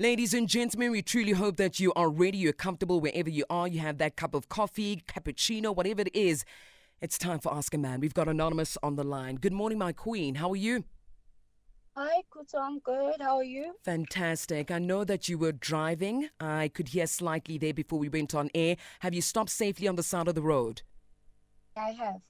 Ladies and gentlemen, we truly hope that you are ready, you're comfortable wherever you are, you have that cup of coffee, cappuccino, whatever it is. It's time for Ask a Man. We've got Anonymous on the line. Good morning, my queen. How are you? Hi, Kuto. I'm good. How are you? Fantastic. I know that you were driving. I could hear slightly there before we went on air. Have you stopped safely on the side of the road? I have.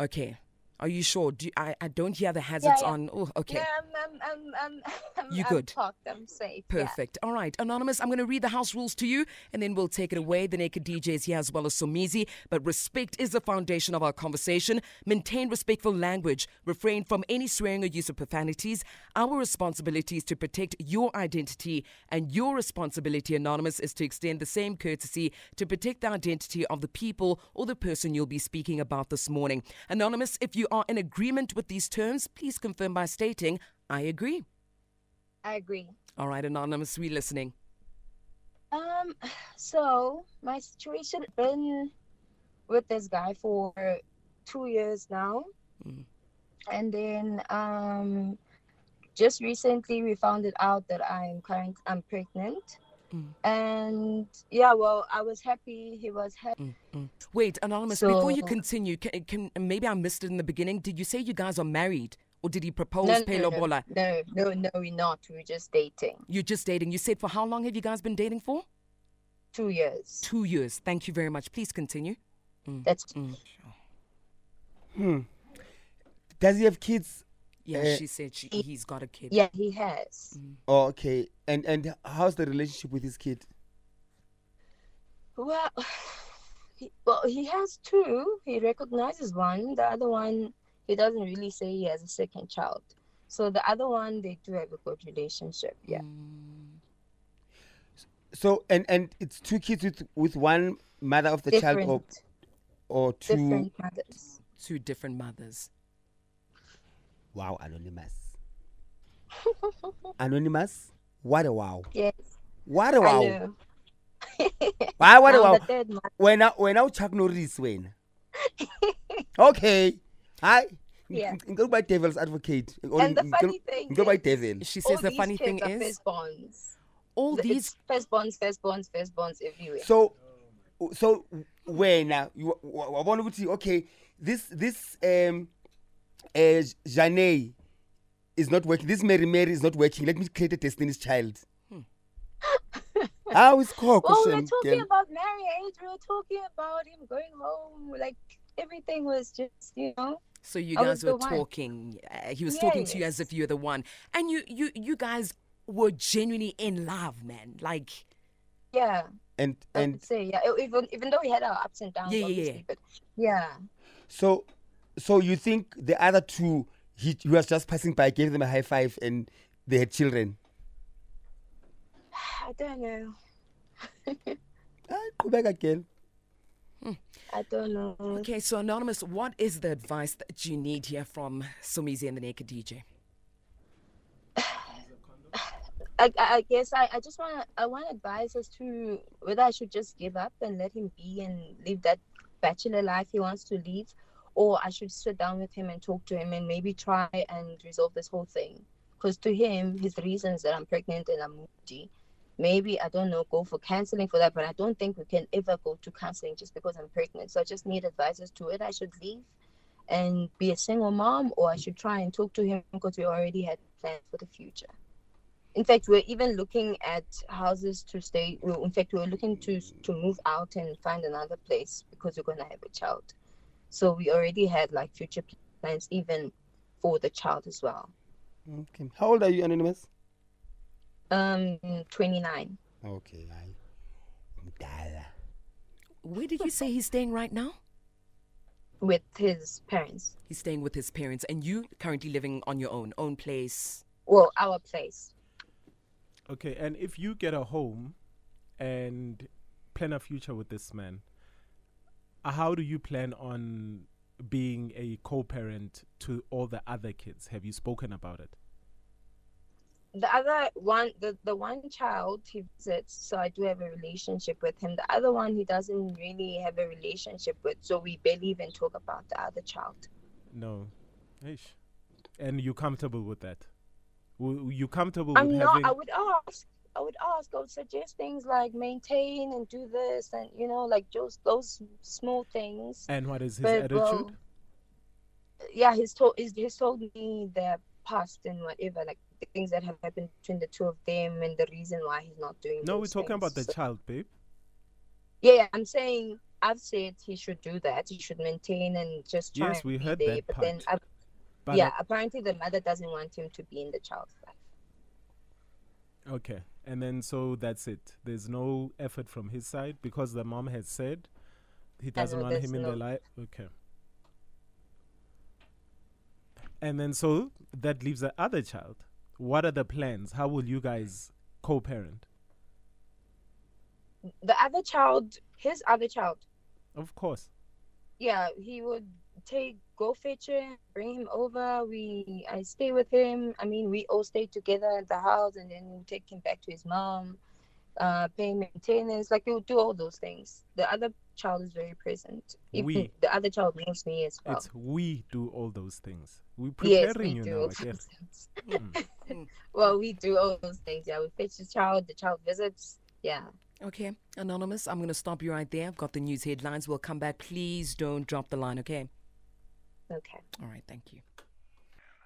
Okay. Are you sure? Do you, I, I don't hear the hazards yeah. on. Oh, okay. Yeah, I'm, I'm, I'm, I'm, You I'm good? parked. I'm safe. yeah. Perfect. All right, Anonymous, I'm going to read the house rules to you and then we'll take it away. The Naked DJ is here as well as Somizi. But respect is the foundation of our conversation. Maintain respectful language. Refrain from any swearing or use of profanities. Our responsibility is to protect your identity, and your responsibility, Anonymous, is to extend the same courtesy to protect the identity of the people or the person you'll be speaking about this morning. Anonymous, if you are in agreement with these terms, please confirm by stating, I agree. I agree. All right, Anonymous, we listening. Um, so my situation been with this guy for two years now, Mm. and then um, just recently we found it out that I'm current, I'm pregnant, Mm. and yeah, well, I was happy. He was happy. Mm, mm. Wait, Anonymous, before you continue, can, can maybe I missed it in the beginning. Did you say you guys are married? Or did he propose No, no, Pelo no, Bola? no, no, no, we're not. We're just dating. You're just dating. You said for how long have you guys been dating for? Two years. Two years. Thank you very much. Please continue. Mm, That's mm. Hmm. Does he have kids? Yeah, Uh, she said she, he's got a kid. yeah, he has. Oh, okay. And and how's the relationship with his kid? Well, he, well, he has two. He recognizes one. The other one, he doesn't really say he has a second child. So the other one, they do have a good relationship. Yeah. Mm, So and and it's two kids with with one mother of the child or or two. different mothers. two different mothers. Wow, anonymous. anonymous. What a wow. Yes, What a wow. know. Why what a I'm wow. the third mother. When I when I Chuck Norris when. Okay. Hi. Yeah. Go by devil's advocate. Or And the go- funny thing Go by is- devil. She says the these funny kids thing are is, bonds. all Th- these. first bonds, first bonds everywhere. So so when uh, you I want to see okay this this um uh Janae is not working. This Mary Mary is not working. Let me create a Destiny's Child. How is Coco? Well, we were talking about marriage. We were talking about him going home. Like everything was just, you know. So you guys were talking. Uh, he was talking to you as if you were the one, and you you you guys were genuinely in love, man. Like Yeah. and I and would say, yeah. Even even though we had our ups and downs, Yeah, yeah, yeah. but yeah. so so you think the other two he, he was just passing by, gave them a high five, and they had children. I don't know. Ah, go back again. I don't know. okay, so anonymous, what is the advice that you need here from Somizi and the Naked DJ? I, I I guess I, I just want to I want advice as to whether I should just give up and let him be and live that bachelor life he wants to live, or I should sit down with him and talk to him and maybe try and resolve this whole thing. Because to him, his reasons that I'm pregnant and I'm moody, maybe I don't know go for counseling for that, but I don't think we can ever go to counseling just because I'm pregnant. So I just need advice as to it. I should leave and be a single mom or I should try and talk to him because we already had plans for the future. In fact, we're even looking at houses to stay. In fact, we're looking to to move out and find another place because we're gonna have a child. So we already had like future plans even for the child as well. Okay. How old are you, anonymous? Um, 29. Okay. I, mdala. Where did you say he's staying right now? with his parents. He's staying with his parents, and you currently living on your own, own place. Well, our place. Okay, and if you get a home and plan a future with this man, how do you plan on being a co-parent to all the other kids? Have you spoken about it? The other one, the, the one child he visits, so I do have a relationship with him. The other one he doesn't really have a relationship with, so we barely even talk about the other child. No. Eish. And you comfortable with that? You comfortable with I'm not. having? I would ask. I would ask, I would suggest things like maintain and do this, and you know, like just those small things. And what is his But, attitude? well, yeah, he's told he's, he's told me their past and whatever, like the things that have happened between the two of them and the reason why he's not doing. no, we're talking about the. So- child, babe. yeah, I'm saying I've said he should do that. He should maintain and just try. Yes, we heard there, that But then, part. I, But yeah, uh, apparently the mother doesn't want him to be in the child's life. Okay. And then so that's it. There's no effort from his side because the mom has said he doesn't want him in the no- life. Okay. And then so that leaves the other child. What are the plans? How will you guys co-parent? The other child, his other child, Of course. yeah, he would take go fetch him, bring him over. We I stay with him. I mean, we all stay together at the house, and then we take him back to his mom, uh, pay maintenance. Like we would do all those things. The other child is very present. Even We. the other child knows me as well. It's we do all those things. We're yes, preparing we you do. now. all I guess. those things. Mm. well, we do all those things. Yeah, we fetch the child. The child visits. Yeah. Okay, Anonymous, I'm going to stop you right there. I've got the news headlines. We'll come back. Please don't drop the line, okay? Okay. All right, thank you.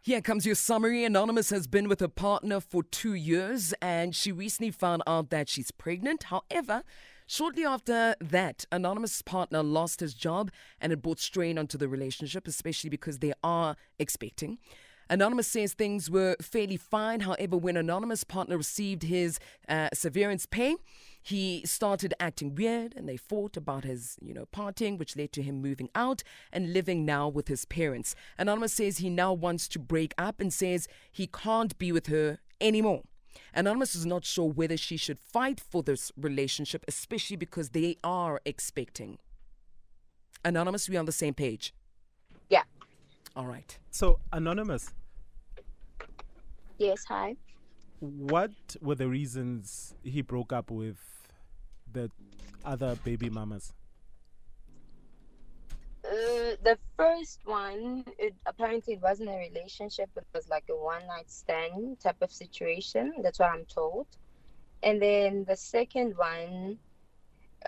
Here comes your summary. Anonymous has been with her partner for two years and she recently found out that she's pregnant. However, shortly after that, Anonymous' partner lost his job and it brought strain onto the relationship, especially because they are expecting. Anonymous says things were fairly fine. However, when Anonymous' partner received his uh, severance pay, he started acting weird and they fought about his, you know, parting, which led to him moving out and living now with his parents. Anonymous says he now wants to break up and says he can't be with her anymore. Anonymous is not sure whether she should fight for this relationship, especially because they are expecting. Anonymous, we on the same page? Yeah. All right. So anonymous, Yes. Hi. what were the reasons he broke up with the other baby mamas? Uh, the first one, it, apparently it wasn't a relationship. It was like a one night stand type of situation. That's what I'm told. And then the second one,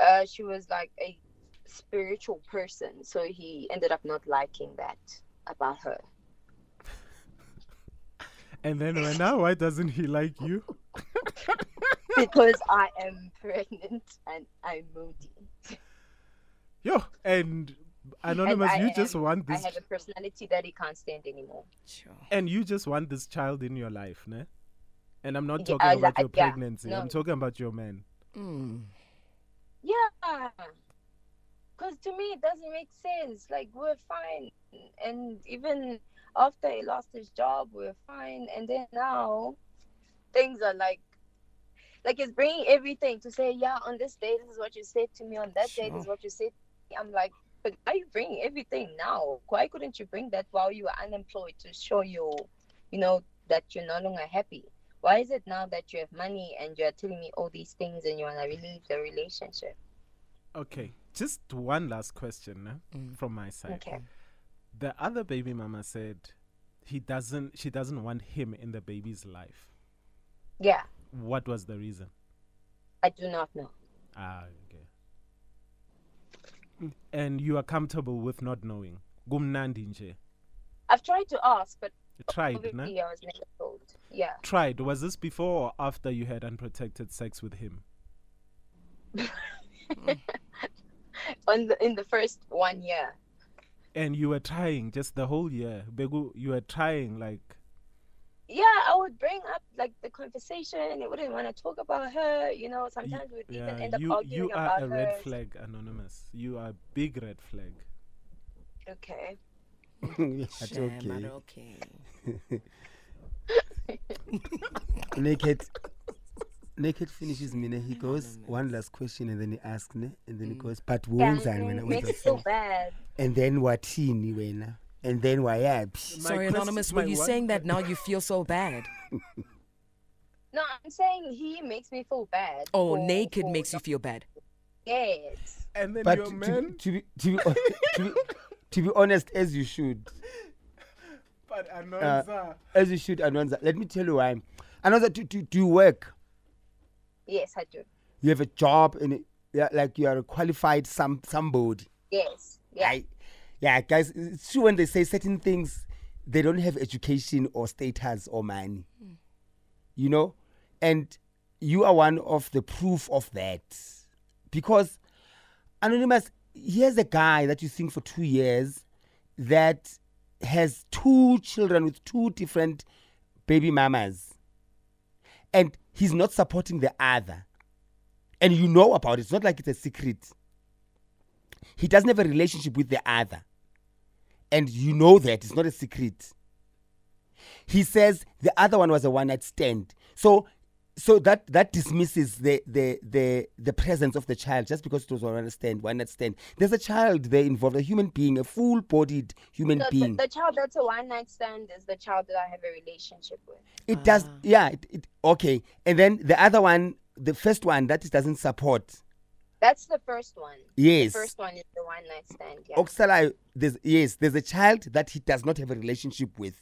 uh, she was like a spiritual person, so he ended up not liking that about her. And then right now, why doesn't he like you? because I am pregnant and I'm moody. Yo, and anonymous, I you am- just want I this, have a personality that he can't stand anymore. Sure. and you just want this child in your life, ne? And I'm not talking I about li- your yeah, pregnancy. I'm talking about your man. Mm. Yeah. Because to me, it doesn't make sense. Like, we're fine. And even after he lost his job, we're fine. And then now, things are like, like he's bringing everything to say, yeah, on this day, this is what you said to me. On that day, this is what you said. to me." I'm like, but why are you bringing everything now? Why couldn't you bring that while you were unemployed to show you, you know, that you're no longer happy? Why is it now that you have money and you're telling me all these things and you want to relieve the relationship? Okay, just one last question ne, Mm. from my side. Okay. The other baby mama said he doesn't. She doesn't want him in the baby's life. Yeah, What was the reason? I do not know. Ah, okay. And you are comfortable with not knowing. Gumnandi nje. I've tried to ask, but tried, ne? obviously I was never told. Yeah. Tried. Was this before or after you had unprotected sex with him? On the in the first one year. And you were trying just the whole year. Begu, you were trying like Yeah, I would bring up like the conversation and it wouldn't want to talk about her. You know, y- sometimes we'd even yeah, end up you arguing you are about a her. red flag, anonymous. You are a big red flag. Okay. That's Shame, okay. okay. Naked. Naked finishes me. ne, He goes one last question and then he asks, ne? and then he goes, but Yeah, wounds and when then I it makes it so bad. and then wathini wena and then wayaphi Sorry, Anonymous, my were you one saying that now you feel so bad? No, I'm saying he makes me feel bad. Oh, for- naked for makes you feel bad. Yes. And then but your to, man. to, be, to, be, to, be, to be honest as you should But uh, Anonza. as you should Anwanza. let me tell you why Anwanza, do, do, do work Yes, I do. You have a job and like you are a qualified some somebody. Yes. Yeah. I, yeah, guys, it's true when they say certain things, they don't have education or status or money. Hmm. You know? And you are one of the proof of that. Because, Anonymous, here's a guy that you think for two years that has two children with two different baby mamas. And he's not supporting the other. And you know about it. It's not like it's a secret he doesn't have a relationship with the other. And you know that it's not a secret. He says the other one was a one night stand. So so that that dismisses the the the the presence of the child just because it was one night stand, one night stand. There's a child there involved, a human being, a full bodied human The, the, being. the child that's a one night stand is the child that I have a relationship with. it does ah. yeah, it, it, okay. And then the other one, the first one that it doesn't support. That's the first one. Yes. The first one is the one night stand. Yeah. Oksala, there's yes, there's a child that he does not have a relationship with,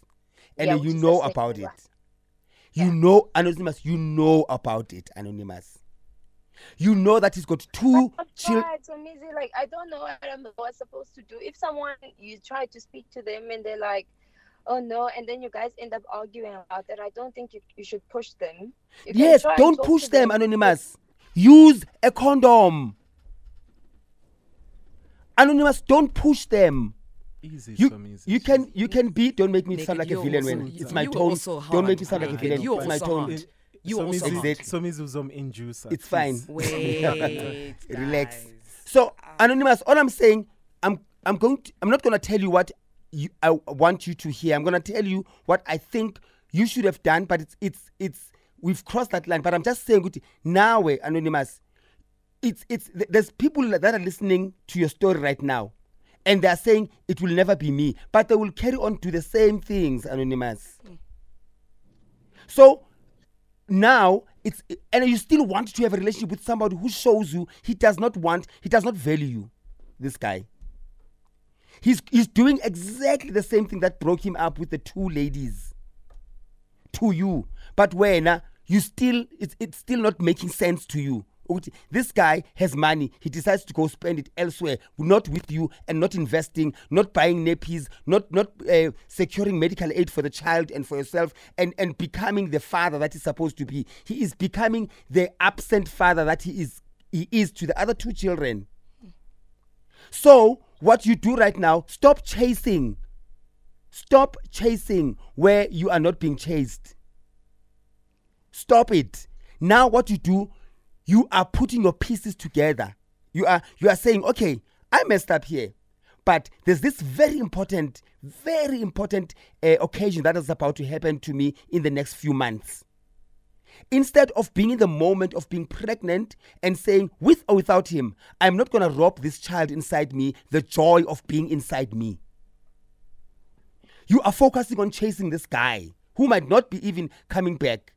and Yeah, you which is the know about it. one. You Yeah. know, anonymous. You know about it, anonymous. You know that he's got two children. why? So easy. Like I don't know what I'm what's supposed to do. If someone you try to speak to them and they're like, "Oh no," and then you guys end up arguing about it, I don't think you, you should push them. You Yes, don't push to them, anonymous. Use a condom. Anonymous, don't push them. Easy, You some easy. you can you can be. Don't make me Naked, sound like a you're villain when it's my tone. also Don't make me sound like a villain. you're It's my tone. hard. You also Is hard. it? Some is some inducer. It's fine. Wait, Relax. So ah. anonymous, all I'm saying, I'm I'm going to I'm not gonna tell you what you I want you to hear. I'm gonna tell you what I think you should have done, but it's it's it's we've crossed that line. But I'm just saying now anonymous, it's it's there's people that are listening to your story right now. And they're saying it will never be me, but they will carry on to the same things, anonymous. So now it's and you still want to have a relationship with somebody who shows you he does not want he does not value you this guy. He's he's doing exactly the same thing that broke him up with the two ladies. To you. But when uh, you still it's, it's still not making sense to you this guy has money he decides to go spend it elsewhere not with you and not investing not buying nappies not not uh, securing medical aid for the child and for yourself and and becoming the father that he's supposed to be. He is becoming the absent father that he is he is to the other two children. So what you do right now stop chasing. Stop chasing where you are not being chased. Stop it. Now what you do you are putting your pieces together. You are you are saying okay i messed up here. But there's this very important very important uh, occasion that is about to happen to me in the next few months. Instead of being in the moment of being pregnant and saying with or without him i'm not going to rob this child inside me the joy of being inside me. You are focusing on chasing this guy who might not be even coming back.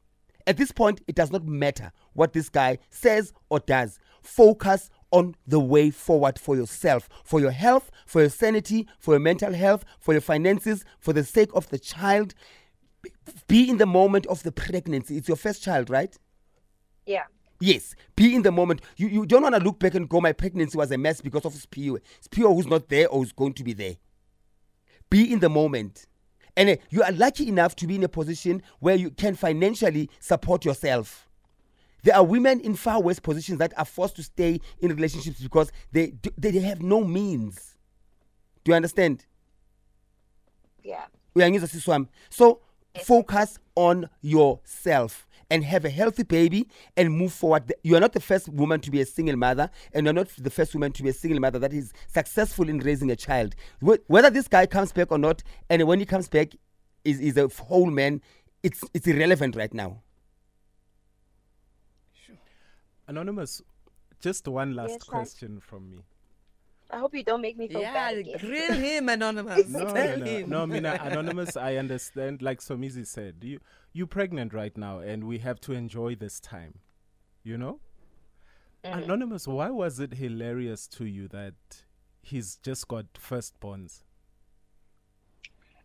At this point, it does not matter what this guy says or does. Focus on the way forward for yourself, for your health, for your sanity, for your mental health, for your finances, for the sake of the child. Be- in the moment of the pregnancy. It's your first child, right? Yeah. Yes, be in the moment. You, you don't want to look back and go, my pregnancy was a mess because of Spio. Spio who's not there or who's going to be there. Be in the moment. And uh, you are lucky enough to be in a position where you can financially support yourself. There are women in far worse positions that are forced to stay in relationships because they, they have no means. Do you understand? Yeah. uyangizwa sisi wami so focus on yourself and have a healthy baby and move forward. You are not the first woman to be a single mother and you're not the first woman to be a single mother that is successful in raising a child. Whether this guy comes back or not and when he comes back is, is a whole man it's it's irrelevant right now. Anonymous, just one last Yes, I- question from me. I hope you don't make me feel Yeah, bad again. grill him, Anonymous. No, no, Tell no, him. no, Mina, Anonymous, I understand. Like Somizi said, you you pregnant right now, and we have to enjoy this time. You know, Mm-hmm. Anonymous, why was it hilarious to you that he's just got firstborns?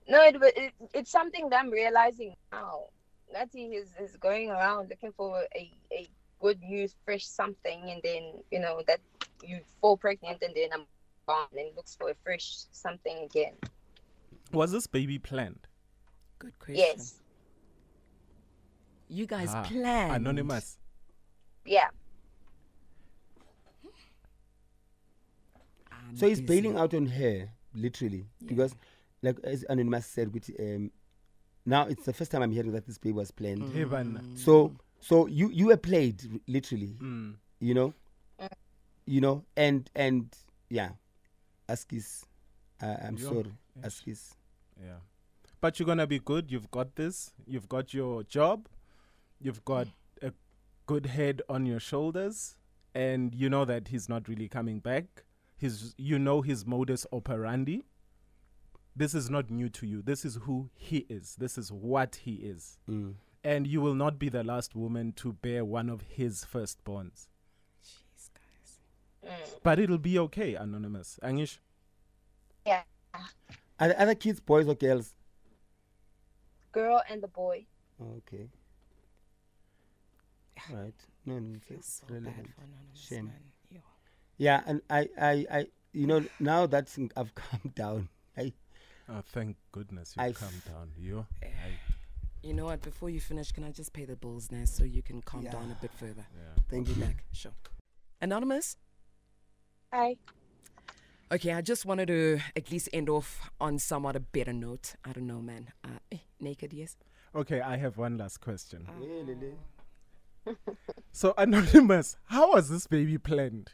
No, it, wa- it it's something that I'm realizing now. That he is, is going around looking for a, a good news, fresh something, and then you know that you fall pregnant, and then I'm gone and looks for a fresh something again. Was this baby planned? Good question. Yes, You guys Ah, planned. Anonymous. yeah, So he's bailing out on her, literally, because, like as Anonymous said, with um, now it's the first time I'm hearing that this baby was planned. Hey, man. So, so you you were played, literally, Mm. you know, you know, and and yeah, Askis, uh, I'm sorry, yes. Askis. Yeah. But you're gonna be good. You've got this. You've got your job. You've got a good head on your shoulders, and you know that he's not really coming back. His, you know, his modus operandi. This is not new to you. This is who he is. This is what he is. Mm. And you will not be the last woman to bear one of his firstborns. Jeez, guys. mm, But it'll be okay, Anonymous. Angish? yeah. Are the other kids boys or girls? Girl and the boy. Okay. Right. No, no, Feel it's so bad relevant. for Shame. man. Yeah, and I, I, I, you know, now that I've calmed down, I, Oh, thank goodness you've come f- down. You? I, You know what? Before you finish, can I just pay the bills now so you can calm down a bit further? yeah. thank We'll you. be back. Sure. Anonymous? Hi. Okay, I just wanted to at least end off on somewhat a better note. I don't know, man. Uh, eh, naked, yes? Okay, I have one last question. Yeah, Lele. So, Anonymous, how was this baby planned?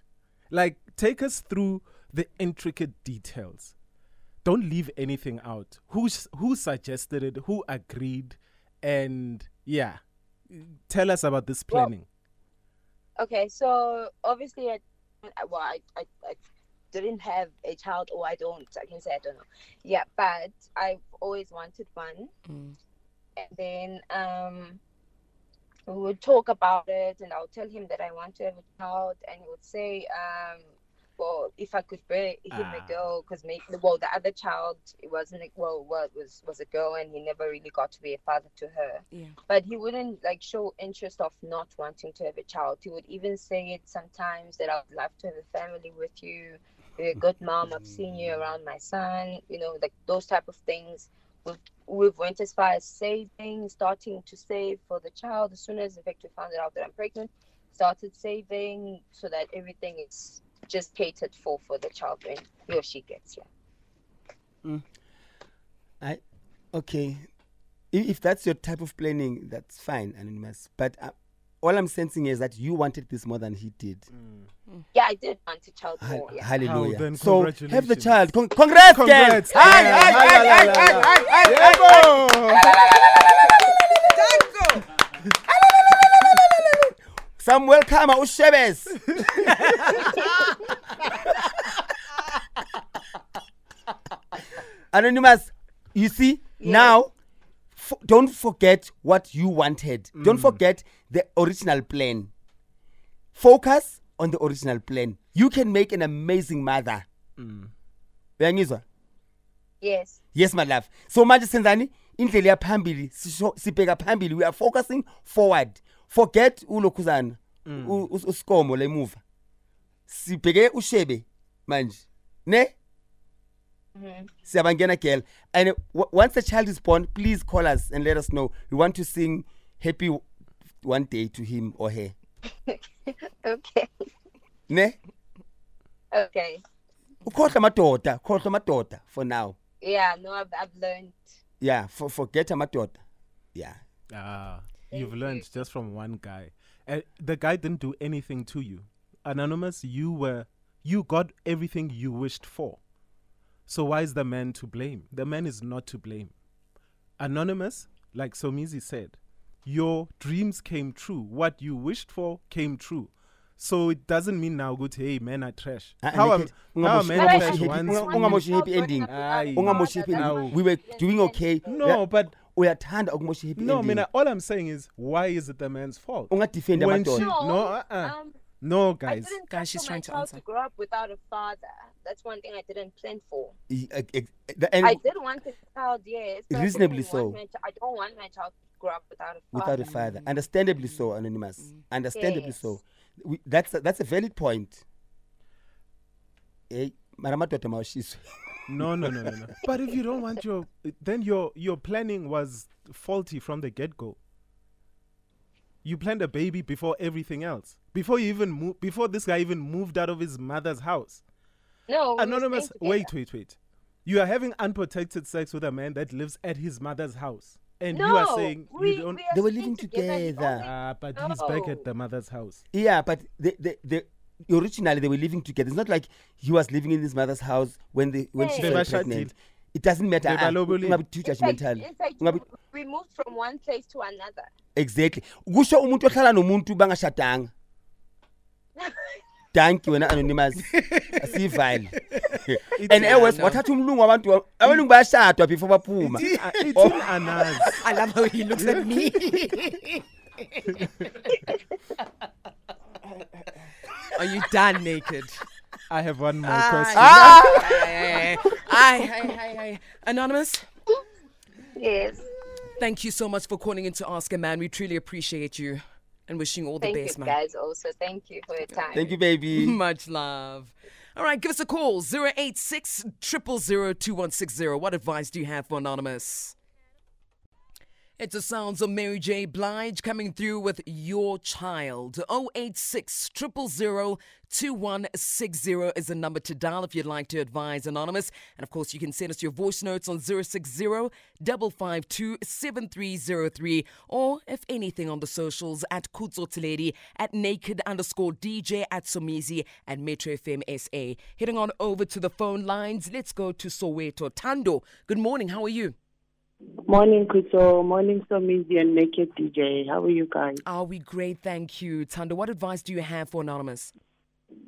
Like, take us through the intricate details. Don't leave anything out. Who who suggested it? Who agreed? And yeah, tell us about this Well, planning. Okay, so obviously, I, I- well, I, I, I didn't have a child, or I don't. I can say I don't know. Yeah, but I've always wanted one, Mm. and then um, we would talk about it, and I'll tell him that I want to have a child, and he would say, um, well, if I could bear him Ah. a girl, because maybe well, the other child it wasn't a, well, well, it was was a girl, and he never really got to be a father to her Yeah. but he wouldn't like show interest of not wanting to have a child. He would even say it sometimes that I would love to have a family with you. You're a good mom. I've seen you around my son. You know, like those type of things. We've, we've went as far as saving, starting to save for the child. As soon as in fact we found out that I'm pregnant, started saving so that everything is just catered for for the child when he or she gets here. Mm. I, okay. If, if that's your type of planning, that's fine, Anonymous. But uh, all I'm sensing is that you wanted this more than he did. Mm. Mm. Yeah, I did want a child Hal- more. Yeah. Hallelujah. then so have the congratulations. child. Con- congrats, girl. Congrats. Aye, Yeah, aye, Anonymous, you see, now f- don't forget what you wanted. Don't forget the original plan. Focus on the original plan. You can make an amazing mother. Uyangizwa? Yes. yes my love so manje senzani indlela yaphambili sibheka phambili we are focusing forward forget ulokhuzana mm. usikomo lemuva sibheke ushebe manje ne. Siyabangena girl and w- once the child is born please call us and let us know we want to sing happy one day to him or her Okay. ne Okay. ukhohlwa amadoda khohlwa amadoda for now Yeah, no, I've, I've learned. yeah for, forget amadoda yeah Ah, you've Thank learned just from one guy. And the guy didn't do anything to you. Anonymous, you were you got everything you wished for. So why is the man to blame? The man is not to blame. Anonymous, like Somizi said, your dreams came true. What you wished for came true. So it doesn't mean now good hey men are trash. Ah, How, naked. am, how a Ungamoshi- man ungamoshi trash happy- once unga- ungamoshi happy ending. Ungamoshi happy ending we were doing okay No, but uyathanda ukumosha happy no, ending mina all I'm saying is why is it the man's fault? ungadefend when she amadoda No, no uh-uh. Um, No, I guys. didn't Guys, plan she's for trying my to child answer. to grow up without a father. That's one thing I didn't plan for. E- e- e- the- and I did want a child, yes. but Reasonably didn't so. my chi- I don't want my child to grow up without a father. without a father. Mm-hmm. Understandably so, mm-hmm. anonymous. Mm-hmm. Understandably so. We, that's a, that's a valid point. Eh, hey, mara madoda mawashiswe. No, no, no, no, no. But if you don't want your, then your your planning was faulty from the get go. You planned a baby before everything else. Before you even move, before this guy even moved out of his mother's house. No, Anonymous, wait, wait, wait. You are having unprotected sex with a man that lives at his mother's house, and no, you are saying we, you don't. we They were living together. Together. only- Ah, but he's back at the mother's house. Yeah, but they, they, they, originally they were living together. It's not like he was living in his mother's house when they when she Hey. fell Bebashadile. pregnant. It doesn't matter. Beba ah, lobole. ungabi too In fact, judgmental. in fact, Ungabi- we moved from one place to another. Exactly. Kusho umuntu ohlala nomuntu bangashadanga. Thank you wena anonymous. Asivale. And ewes no. wathatha umlungu abantu abelungu bayashadwa before baphuma. Ah, It's Oh. in Anas. I love how he looks at me. Are you done naked? I have one more Ah, question. Aye. Anonymous, Yes. thank you so much for calling in to ask a man. We truly appreciate you and wishing all the Thank best, you, man. guys. Also, thank you for your time. Thank you baby. Much love. All right, give us a call 086 000 2160. What advice do you have for Anonymous? It's the sounds of Mary J. Blige coming through with Your Child. 086 000 2160 is the number to dial if you'd like to advise Anonymous. And of course, you can send us your voice notes on 060 552 7303 or, if anything, on the socials at Kutsotiledi, at naked underscore DJ, at Somizi, and Metro FM SA. Heading on over to the phone lines, let's go to Soweto. Tando, good morning. How are you? Morning, Kuso. Morning, Somizi and Naked DJ. How are you guys? Are we great? Thank you. Tando, what advice do you have for Anonymous?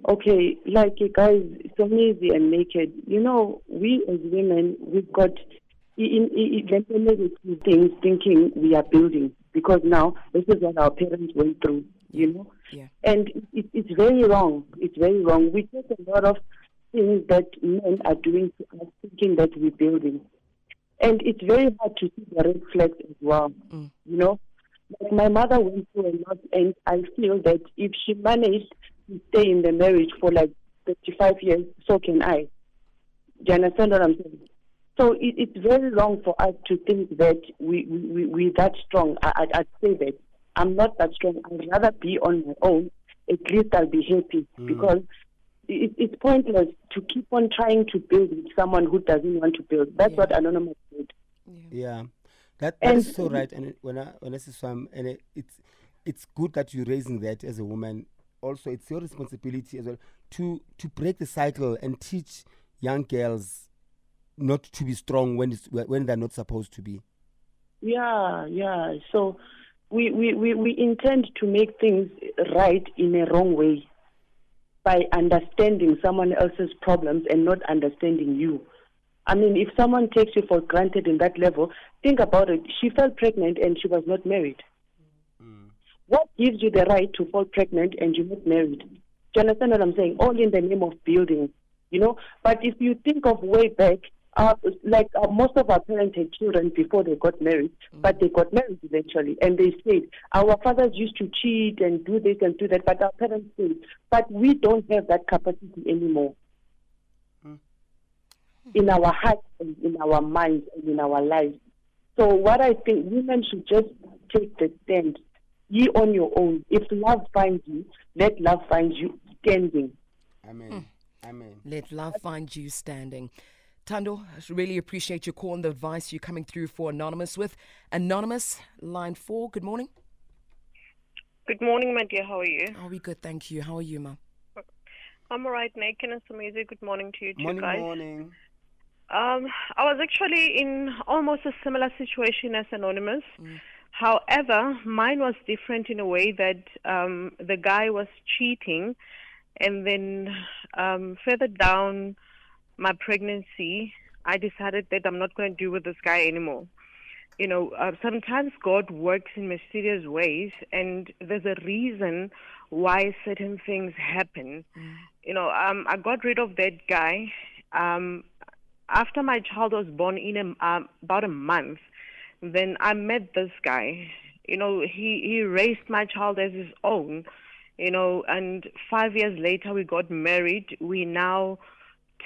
Okay, like you guys, Somizi and Naked, you know, we as women, we've got in, in, in negative things thinking we are building because now this is what our parents went through, you know? Yeah. And it, it's very wrong. It's very wrong. We take a lot of things that men are doing to us thinking that we're building. And it's very hard to see the red flags as well. Mm. You know, like my mother went through a lot, and I feel that if she managed to stay in the marriage for like 35 years, so can I. Do you understand what I'm saying? So it, it's very wrong for us to think that we, we, we, we're that strong. I, I, I'd say that I'm not that strong. I'd rather be on my own. At least I'll be happy because it, it's pointless to keep on trying to build with someone who doesn't want to build. That's Yeah. what Anonymous did. Yeah, that And- that's so right. And when I when I see some, and it, it's it's good that you're raising that as a woman. Also, it's your responsibility as well to to break the cycle and teach young girls not to be strong when it's when they're not supposed to be. Yeah, yeah. So we, we, we, we intend to make things right in a wrong way by understanding someone else's problems and not understanding you. I mean, if someone takes you for granted in that level, think about it. She fell pregnant and she was not married. Mm. What gives you the right to fall pregnant and you're not married? Do you understand what I'm saying? All in the name of building, you know. But if you think of way back, uh, like uh, most of our parents had children before they got married, but they got married eventually, and they said our fathers used to cheat and do this and do that, but our parents said, but we don't have that capacity anymore. In our hearts and in our minds and in our lives. So what I think women should just take the stand. Ye on your own. If love finds you, let love find you standing. Amen. Amen. Let love find you standing. Tando, I really appreciate your call and the advice you're coming through for Anonymous with. Anonymous, line four, good morning. Good morning, my dear. How are you? Are we good? Thank you. How are you, ma? I'm alright, Naked and Somizi. Good morning to you too, Morning, guys. morning. Um, I was actually in almost a similar situation as Anonymous. However, mine was different in a way that um, the guy was cheating, and then um, further down my pregnancy, I decided that I'm not going to deal with this guy anymore. you know, uh, sometimes God works in mysterious ways, and there's a reason why certain things happen. You know, um, I got rid of that guy um, after my child was born in a, um, about a month. Then I met this guy. You know, he he raised my child as his own. You know, and five years later we got married. We now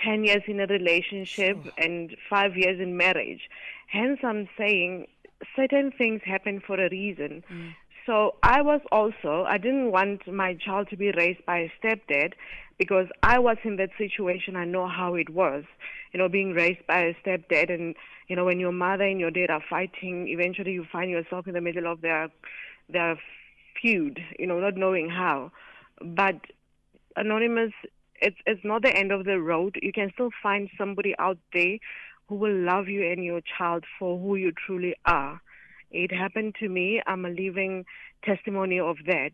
10 years in a relationship and five years in marriage. Hence, I'm saying certain things happen for a reason. Mm. So I was also, I didn't want my child to be raised by a stepdad because I was in that situation. I know how it was, you know, being raised by a stepdad. And, you know, when your mother and your dad are fighting, eventually you find yourself in the middle of their, their feud, you know, not knowing how. But Anonymous, it's it's not the end of the road. You can still find somebody out there who will love you and your child for who you truly are. It happened to me. I'm a living testimony of that.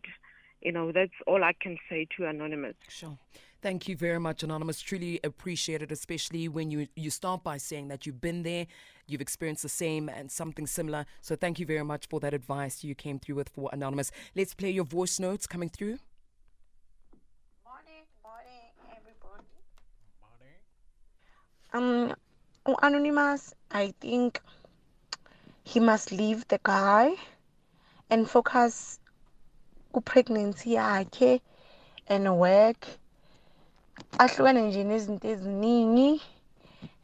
You know, that's all I can say to Anonymous. Sure. Thank you very much, Anonymous. Truly appreciate it, especially when you, you start by saying that you've been there, you've experienced the same and something similar. So thank you very much for that advice you came through with for Anonymous. Let's play your voice notes coming through. Um, oh, Anonymous, I think he must leave the guy and focus on pregnancy yakhe and work. Ahlukane nje nezinto eziningi.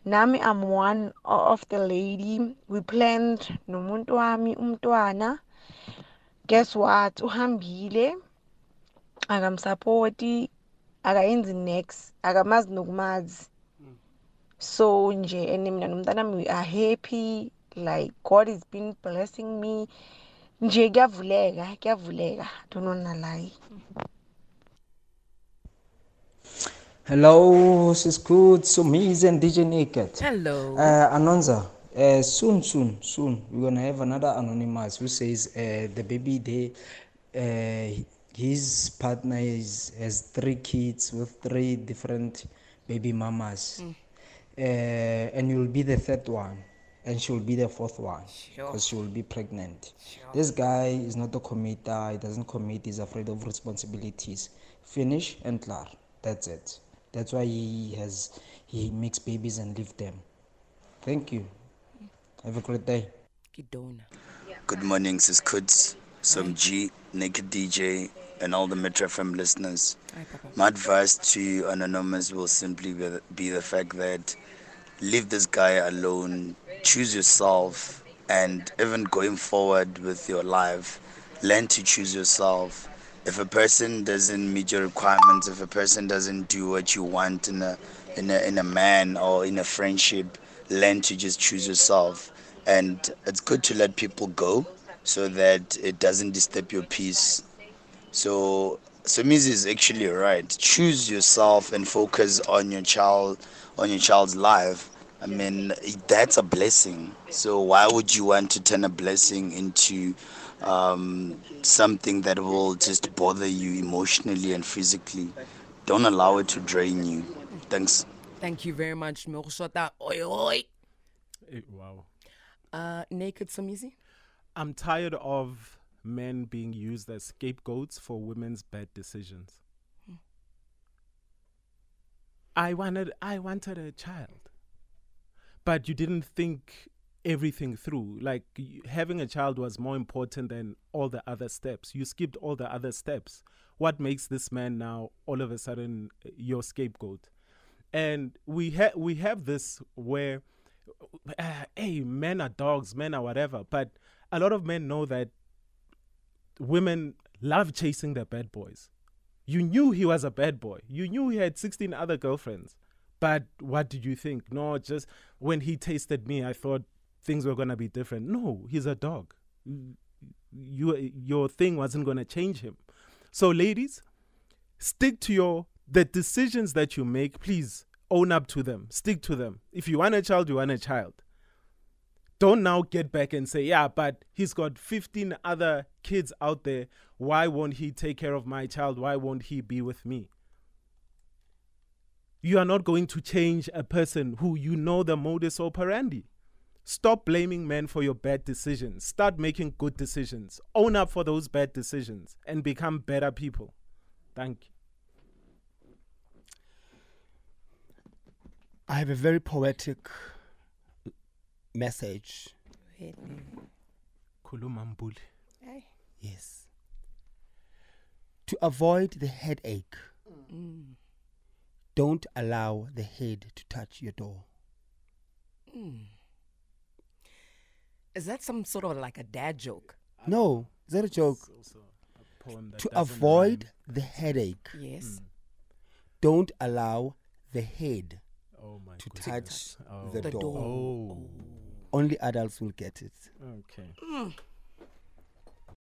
Nami I'm one o- of the lady. We planned nomuntu wami umntwana. Guess what? Uhambile. akamsapoti akayenzi next akamazi nokumazi so nje and mina nomntanami we are happy. Like god has been blessing me. Nje kuyavuleka kuyavuleka. Don't wanna Hello, sis good, Sumiz and DJ Naked. Hello. Uh, Anonza, uh, soon, soon, soon, we're gonna have another anonymous who says uh, the baby they, uh, his partner is, has three kids with three different baby mamas, uh, Eh, and you'll be the third one, and she'll be the fourth one because she will be pregnant. This guy is not a committer. He doesn't commit. He's afraid of responsibilities. Finish and clear. That's it. That's why he has he makes babies and leave them. Thank you. Have a great day. Kidona. Good morning, Sis Kuds, some G, Naked DJ, and all the Metro FM listeners. My advice to you, Anonymous will simply be the, be the fact that leave this guy alone, choose yourself, and even going forward with your life, learn to choose yourself. If a person doesn't meet your requirements, if a person doesn't do what you want in a in a in a man or in a friendship, learn to just choose yourself. And it's good to let people go so that it doesn't disturb your peace so Somizi is actually right. Choose yourself and focus on your child, on your child's life. I mean, that's a blessing. So why would you want to turn a blessing into um, something that will just bother you emotionally and physically? Don't allow it to drain you. Thanks. Thank you very much, Moshota. Oi, oi. Wow. Uh, naked Somizi? I'm tired of men being used as scapegoats for women's bad decisions. I wanted I wanted a child. But you didn't think everything through. Like having a child was more important than all the other steps. You skipped all the other steps. What makes this man now all of a sudden uh, your scapegoat? And we ha- we have this where uh, hey, men are dogs, men are whatever, but a lot of men know that women love chasing their bad boys. You knew he was a bad boy. You knew he had 16 other girlfriends. But what did you think? No, just when he tasted me, I thought things were going to be different. No, he's a dog. You, your thing wasn't going to change him. So, ladies, stick to your the decisions that you make. Please own up to them. Stick to them. If you want a child, you want a child don't now get back and say, yeah, but he's got 15 other kids out there. Why won't he take care of my child? Why won't he be with me? You are not going to change a person who you know the modus operandi. Stop blaming men for your bad decisions. Start making good decisions. Own up for those bad decisions and become better people. Thank you. I have a very poetic message. Khuluma Mbuli. Yes. To avoid the headache, don't allow the head to touch your door. Hmm. Is that some sort of like a dad joke? No, is that a joke? A To avoid rhyme. the headache, Yes. Hmm. don't allow the head oh my to goodness. touch Oh. the, The door. door. Oh. oh. Only adults will get it. Okay. Mm.